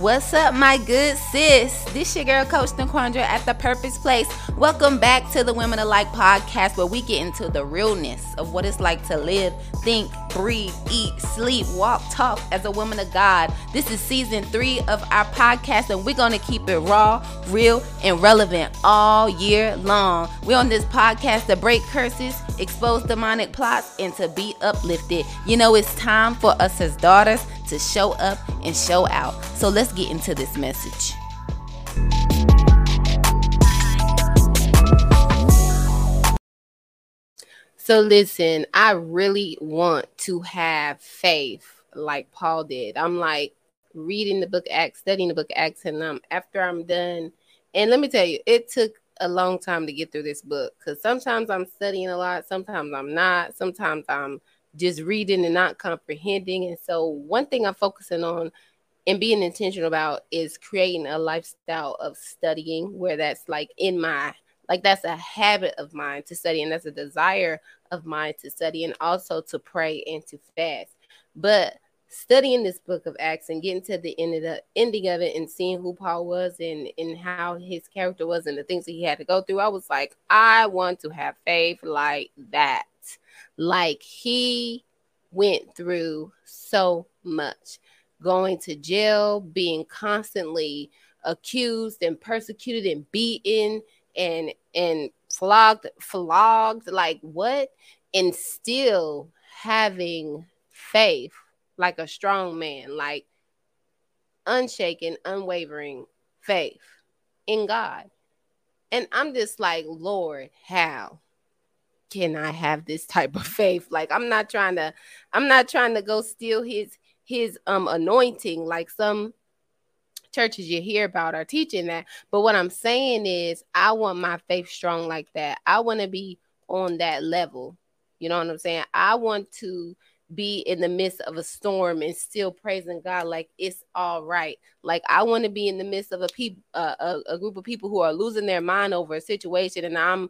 What's up, my good sis? This is your girl, Coach Naquandra at the Purpose Place. Welcome back to the Women Alike podcast, where we get into the realness of what it's like to live, think, breathe, eat, sleep, walk, talk as a woman of God. This is season three of our podcast, and we're gonna keep it raw, real, and relevant all year long. We're on this podcast to break curses, expose demonic plots, and to be uplifted. You know, it's time for us as daughters to show up and show out. So let's get into this message. So, listen, I really want to have faith like Paul did. I'm like reading the book Acts, studying the book Acts, and um, after I'm done, and let me tell you, it took a long time to get through this book because sometimes I'm studying a lot, sometimes I'm not, sometimes I'm just reading and not comprehending. And so, one thing I'm focusing on and being intentional about is creating a lifestyle of studying where that's like in my like that's a habit of mine to study and that's a desire of mine to study and also to pray and to fast but studying this book of acts and getting to the end of the ending of it and seeing who paul was and and how his character was and the things that he had to go through i was like i want to have faith like that like he went through so much. Going to jail, being constantly accused and persecuted and beaten and and flogged flogged like what? And still having faith like a strong man like unshaken unwavering faith in God. And I'm just like Lord how can I have this type of faith? Like I'm not trying to I'm not trying to go steal his his um anointing. Like some churches you hear about are teaching that. But what i'm saying is i want my faith strong like that. I want to be on that level. You know what i'm saying? I want to be in the midst of a storm and still praising god like it's all right. Like i want to be in the midst of a people uh, a, a group of people who are losing their mind over a situation and i'm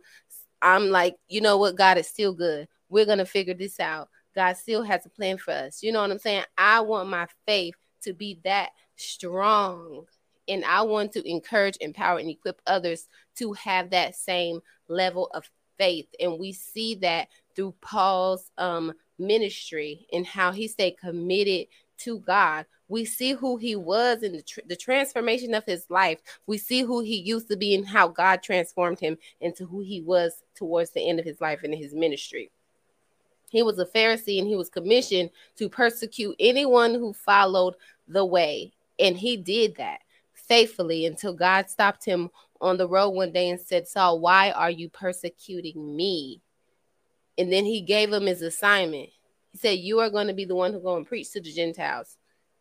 i'm like you know what god is still good we're gonna figure this out God still has a plan for us. You know what I'm saying? I want my faith to be that strong. And I want to encourage, empower, and equip others to have that same level of faith. And we see that through Paul's um, ministry and how he stayed committed to God. We see who he was and the, tr- the transformation of his life. We see who he used to be and how God transformed him into who he was towards the end of his life and his ministry. He was a Pharisee and he was commissioned to persecute anyone who followed the way. And he did that faithfully until God stopped him on the road one day and said, Saul, why are you persecuting me? And then he gave him his assignment. He said, You are going to be the one who go and preach to the Gentiles.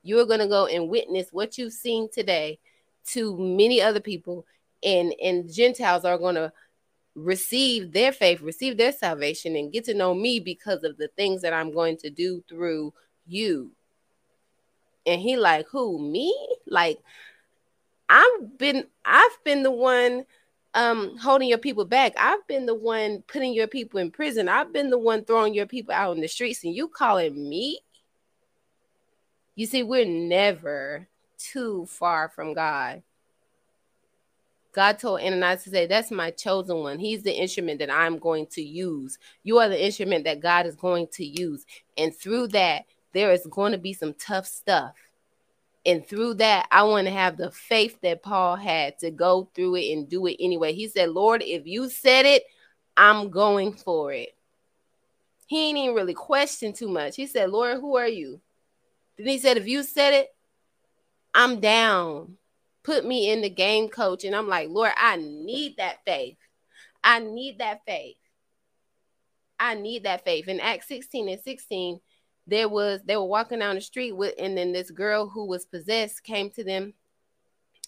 You are going to go and witness what you've seen today to many other people. And, and Gentiles are going to receive their faith, receive their salvation, and get to know me because of the things that I'm going to do through you. And he like, who me? Like, I've been, I've been the one um holding your people back. I've been the one putting your people in prison. I've been the one throwing your people out in the streets, and you calling me? You see, we're never too far from God. God told Ananias to say, That's my chosen one. He's the instrument that I'm going to use. You are the instrument that God is going to use. And through that, there is going to be some tough stuff. And through that, I want to have the faith that Paul had to go through it and do it anyway. He said, Lord, if you said it, I'm going for it. He ain't even really questioned too much. He said, Lord, who are you? Then he said, If you said it, I'm down put me in the game coach. And I'm like, Lord, I need that faith. I need that faith. I need that faith. In Acts 16 and 16, there was they were walking down the street with, and then this girl who was possessed came to them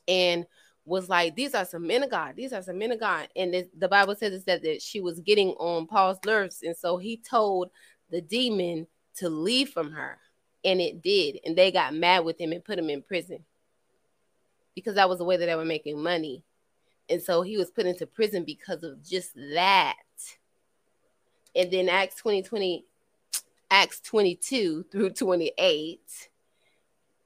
and was like, These are some men of God. These are some men of God. And this, the Bible says it said that she was getting on Paul's nerves. And so he told the demon to leave from her. And it did. And they got mad with him and put him in prison because that was the way that they were making money. And so he was put into prison because of just that. And then Acts 20, 20 Acts 22 through 28,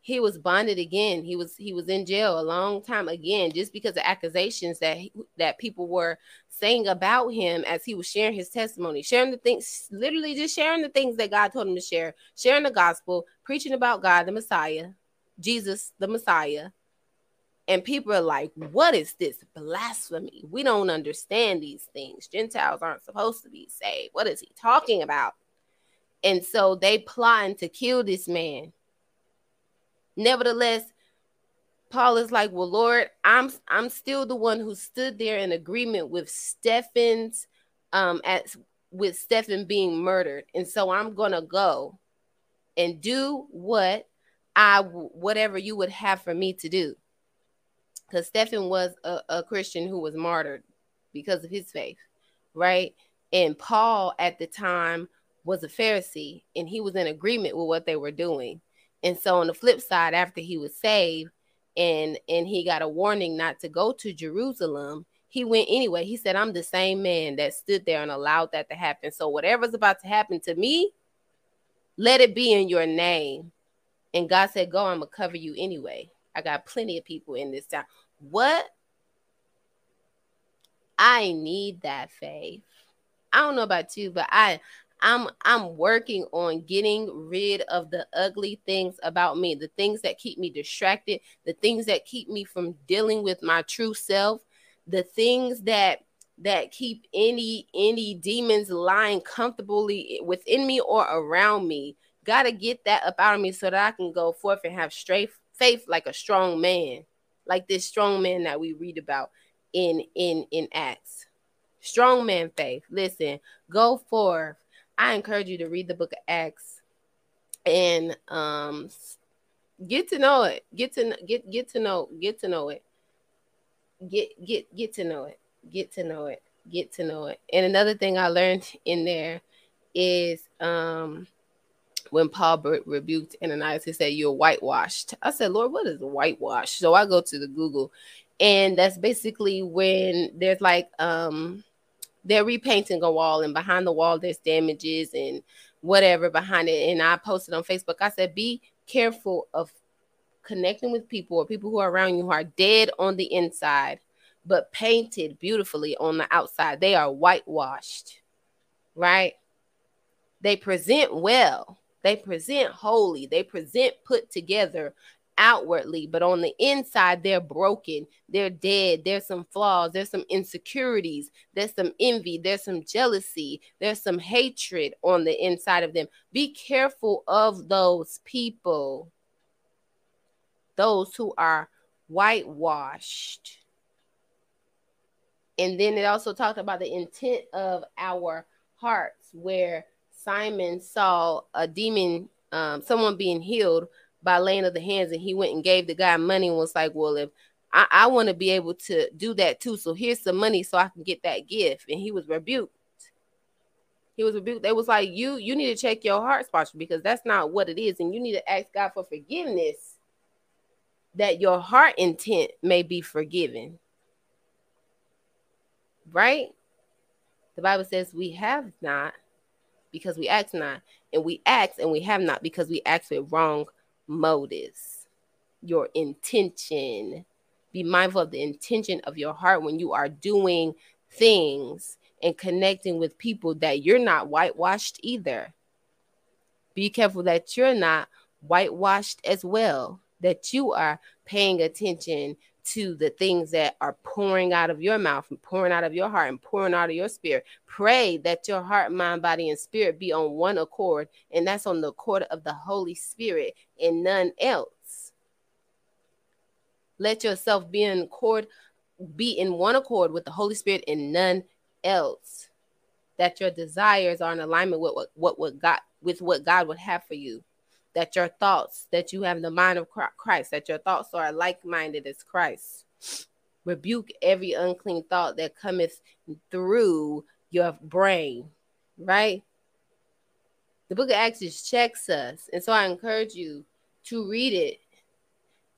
he was bonded again. He was he was in jail a long time again, just because of accusations that he, that people were saying about him as he was sharing his testimony, sharing the things, literally just sharing the things that God told him to share, sharing the gospel, preaching about God, the Messiah, Jesus, the Messiah. And people are like, what is this blasphemy? We don't understand these things. Gentiles aren't supposed to be saved. What is he talking about? And so they plotting to kill this man. Nevertheless, Paul is like, "Well, Lord, I'm I'm still the one who stood there in agreement with Stephen's um at with Stephen being murdered, and so I'm gonna go and do what I whatever you would have for me to do." Because Stephen was a, a Christian who was martyred because of his faith, right? And Paul at the time was a Pharisee, and he was in agreement with what they were doing. And so on the flip side, after he was saved and and he got a warning not to go to Jerusalem, he went anyway. He said, I'm the same man that stood there and allowed that to happen. So whatever's about to happen to me, let it be in your name. And God said, Go, I'm gonna cover you anyway. I got plenty of people in this town. What? I need that faith. I don't know about you, but I I'm I'm working on getting rid of the ugly things about me, the things that keep me distracted, the things that keep me from dealing with my true self, the things that that keep any any demons lying comfortably within me or around me. Got to get that up out of me so that I can go forth and have straight faith like a strong man, like this strong man that we read about in in in Acts. Strong man faith. Listen, go forth I encourage you to read the book of Acts and um get to know it. Get to get get to know get to know it. Get get get to know it. Get to know it. Get to know it. And another thing I learned in there is um when Paul rebuked Ananias, he said, You're whitewashed. I said, Lord, what is whitewash? So I go to the Google, and that's basically when there's like um they're repainting a wall and behind the wall there's damages and whatever behind it. And i posted on facebook i said be careful of connecting with people or people who are around you who are dead on the inside but painted beautifully on the outside. They are whitewashed right? They present well. They present holy. They present put together outwardly, but on the inside, they're broken, they're dead, there's some flaws, there's some insecurities, there's some envy, there's some jealousy, there's some hatred on the inside of them. Be careful of those people, those who are whitewashed. And then it also talked about the intent of our hearts, where Simon saw a demon, um, someone being healed by laying of the hands and he went and gave the guy money and was like well if i, I want to be able to do that too so here's some money so i can get that gift. And he was rebuked. He was rebuked. They was like you you need to check your heart posture because that's not what it is and you need to ask god for forgiveness that your heart intent may be forgiven. Right? The bible says we have not because we act not and we act and we have not because we act with wrong motives, your intention. Be mindful of the intention of your heart when you are doing things and connecting with people that you're not whitewashed either. Be careful that you're not whitewashed as well, that you are paying attention to the things that are pouring out of your mouth and pouring out of your heart and pouring out of your spirit. Pray that your heart, mind, body, and spirit be on one accord, and that's on the accord of the Holy Spirit and none else. Let yourself be in accord, be in one accord with the Holy Spirit and none else. That your desires are in alignment with what, what, what God with what God would have for you that your thoughts, that you have the mind of Christ, that your thoughts are like minded as Christ. Rebuke every unclean thought that cometh through your brain, right? The book of Acts just checks us. And so I encourage you to read it.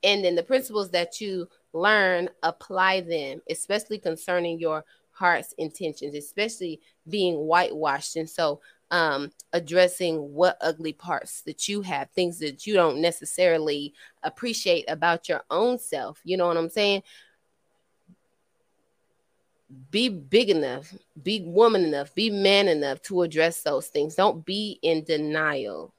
And then the principles that you learn, apply them, especially concerning your heart's intentions, especially being whitewashed. And so um, addressing what ugly parts that you have, things that you don't necessarily appreciate about your own self. You know what I'm saying? Be big enough, be woman enough, be man enough to address those things. Don't be in denial.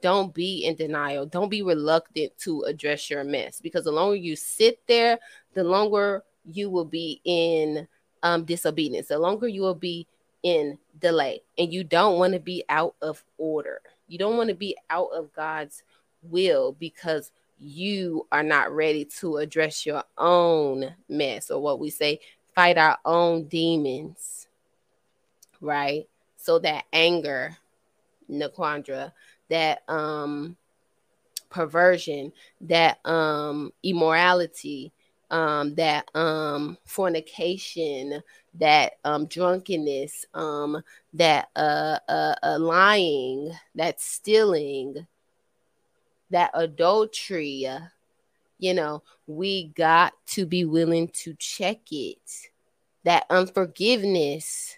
Don't be in denial. Don't be reluctant to address your mess because the longer you sit there, the longer you will be in um, disobedience. The longer you will be in delay and you don't want to be out of order. You don't want to be out of God's will because you are not ready to address your own mess or what we say, fight our own demons, right? So that anger, Naquandra, that um perversion, that um immorality, um, that um, fornication, that um, drunkenness, um, that uh, uh, uh, lying, that stealing, that adultery. You know, we got to be willing to check it. That unforgiveness,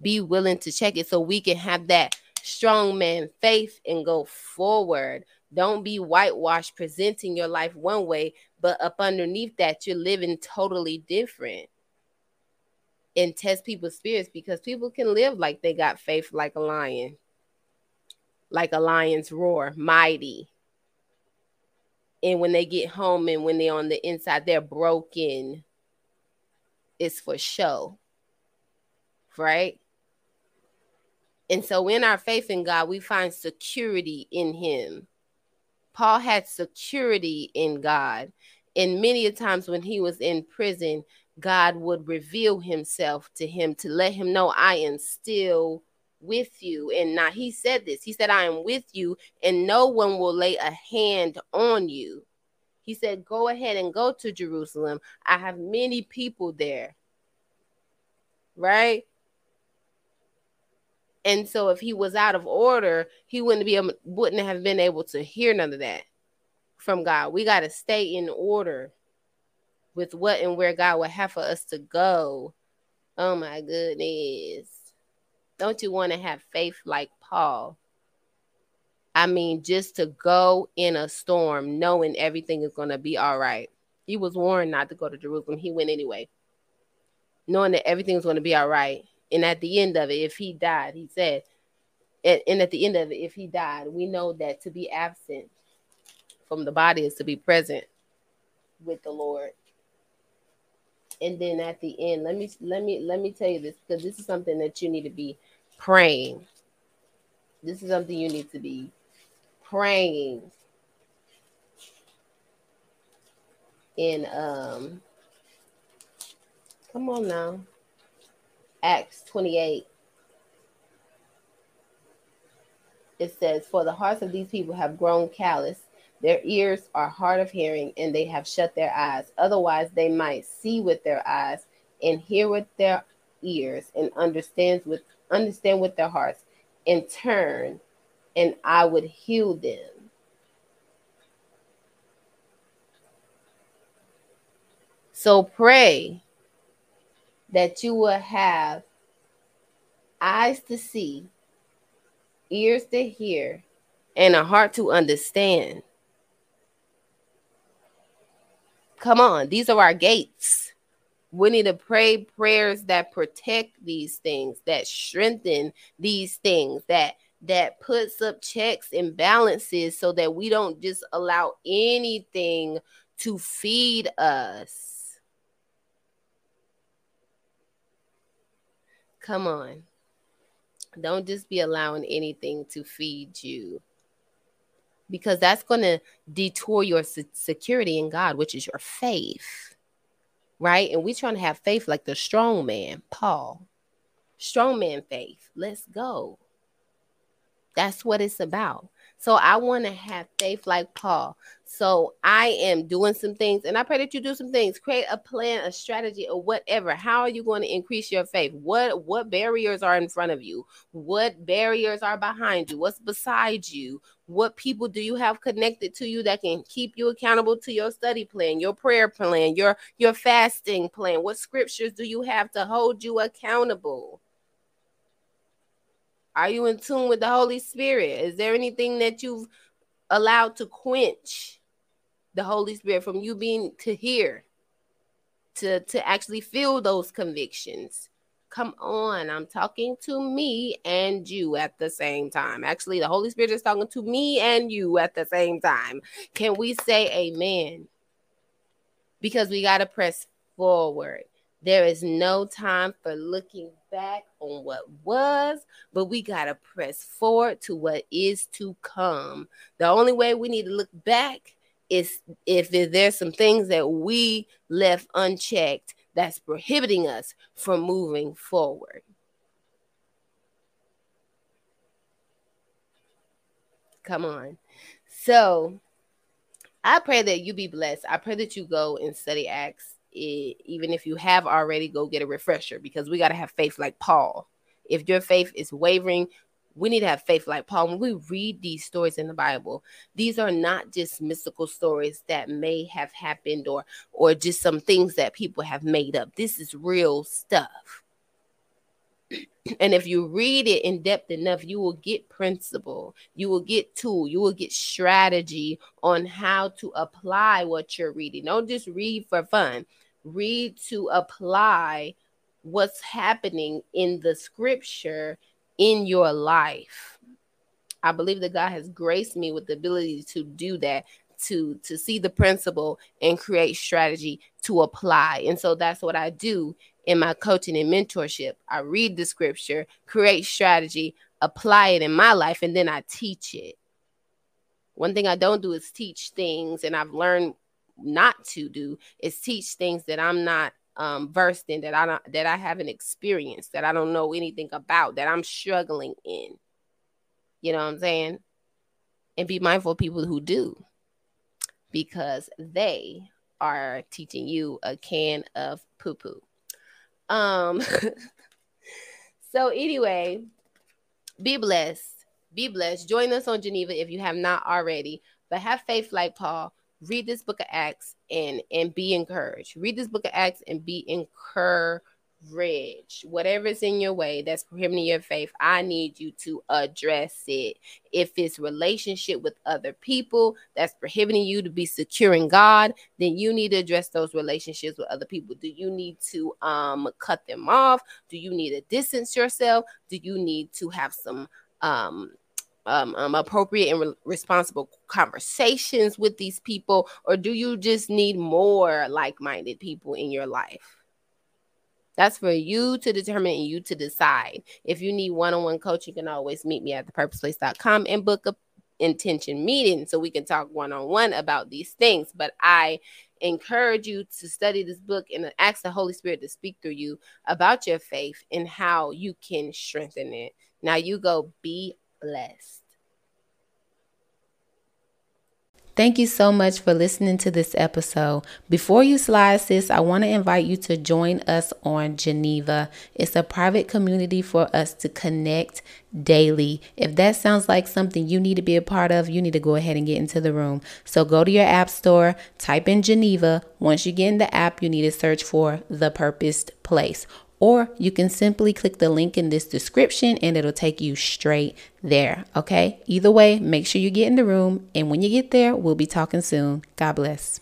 be willing to check it so we can have that strong man faith and go forward. Don't be whitewashed, presenting your life one way but up underneath that you're living totally different. And test people's spirits because people can live like they got faith like a lion like a lion's roar mighty. And when they get home and when they're on the inside they're broken. It's for show right? And so in our faith in god we find security in him Paul had security in God. And many a times when he was in prison, God would reveal himself to him to let him know, I am still with you. And now he said this He said, I am with you, and no one will lay a hand on you. He said, Go ahead and go to Jerusalem. I have many people there. Right? And so if he was out of order, he wouldn't be able, wouldn't have been able to hear none of that from God. We got to stay in order with what and where God would have for us to go. Oh my goodness. Don't you want to have faith like Paul? I mean, just to go in a storm knowing everything is going to be all right. He was warned not to go to Jerusalem. He went anyway, knowing that everything was going to be all right. And at the end of it, if he died, he said, and, and at the end of it, if he died, we know that to be absent from the body is to be present with the Lord. And then at the end, let me let me let me tell you this because this is something that you need to be praying. This is something you need to be praying in um come on now Acts 28. It says, For the hearts of these people have grown callous, their ears are hard of hearing, and they have shut their eyes. Otherwise, they might see with their eyes and hear with their ears and understand with understand with their hearts and turn, and I would heal them. So pray that you will have eyes to see, ears to hear, and a heart to understand. Come on, these are our gates. We need to pray prayers that protect these things, that strengthen these things, that that puts up checks and balances so that we don't just allow anything to feed us Come on. Don't just be allowing anything to feed you because that's going to detour your security in God, which is your faith. Right? And we're trying to have faith like the strong man, Paul. Strong man faith. Let's go. That's what it's about. So I want to have faith like Paul. So I am doing some things, and I pray that you do some things. Create a plan, a strategy, or whatever. How are you going to increase your faith? What what barriers are in front of you? What barriers are behind you? What's beside you? What people do you have connected to you that can keep you accountable to your study plan, your prayer plan, your your fasting plan? What scriptures do you have to hold you accountable? Are you in tune with the Holy Spirit? Is there anything that you've allowed to quench the Holy Spirit from you being to hear, to, to actually feel those convictions? Come on, I'm talking to me and you at the same time. Actually, the Holy Spirit is talking to me and you at the same time. Can we say amen? Because we got to press forward. There is no time for looking back on what was, but we got to press forward to what is to come. The only way we need to look back is if there's some things that we left unchecked that's prohibiting us from moving forward. Come on. So I pray that you be blessed. I pray that you go and study Acts it, even if you have already, go get a refresher because we got to have faith like Paul. If your faith is wavering, we need to have faith like Paul. When we read these stories in the Bible, these are not just mystical stories that may have happened or or just some things that people have made up. This is real stuff. And if you read it in depth enough, you will get principle, you will get tool, you will get strategy on how to apply what you're reading. Don't just read for fun read to apply what's happening in the scripture in your life. I believe that God has graced me with the ability to do that to to see the principle and create strategy to apply. And so that's what I do in my coaching and mentorship. I read the scripture, create strategy, apply it in my life and then I teach it. One thing I don't do is teach things and I've learned not to do is teach things that I'm not um, versed in, that I don't, that I haven't experienced, that I don't know anything about, that I'm struggling in. You know what I'm saying? And be mindful of people who do, because they are teaching you a can of poo poo. Um. so anyway, be blessed. Be blessed. Join us on Geneva if you have not already. But have faith like Paul read this book of Acts and and be encouraged. Read this book of Acts and be encouraged. Whatever's in your way that's prohibiting your faith, I need you to address it. If it's relationship with other people that's prohibiting you to be secure in God, then you need to address those relationships with other people. Do you need to um cut them off? Do you need to distance yourself? Do you need to have some um um, um, appropriate and re- responsible conversations with these people, or do you just need more like minded people in your life? That's for you to determine and you to decide. If you need one on one coaching, you can always meet me at thepurposeplace.com and book a intention meeting so we can talk one on one about these things. But I encourage you to study this book and ask the Holy Spirit to speak through you about your faith and how you can strengthen it. Now you go be blessed. Thank you so much for listening to this episode. Before you slide, sis, I want to invite you to join us on Geneva. It's a private community for us to connect daily. If that sounds like something you need to be a part of, you need to go ahead and get into the room. So go to your app store, type in Geneva. Once you get in the app, you need to search for The Purposed Place or you can simply click the link in this description and it'll take you straight there. Okay. Either way, make sure you get in the room. And when you get there, we'll be talking soon. God bless.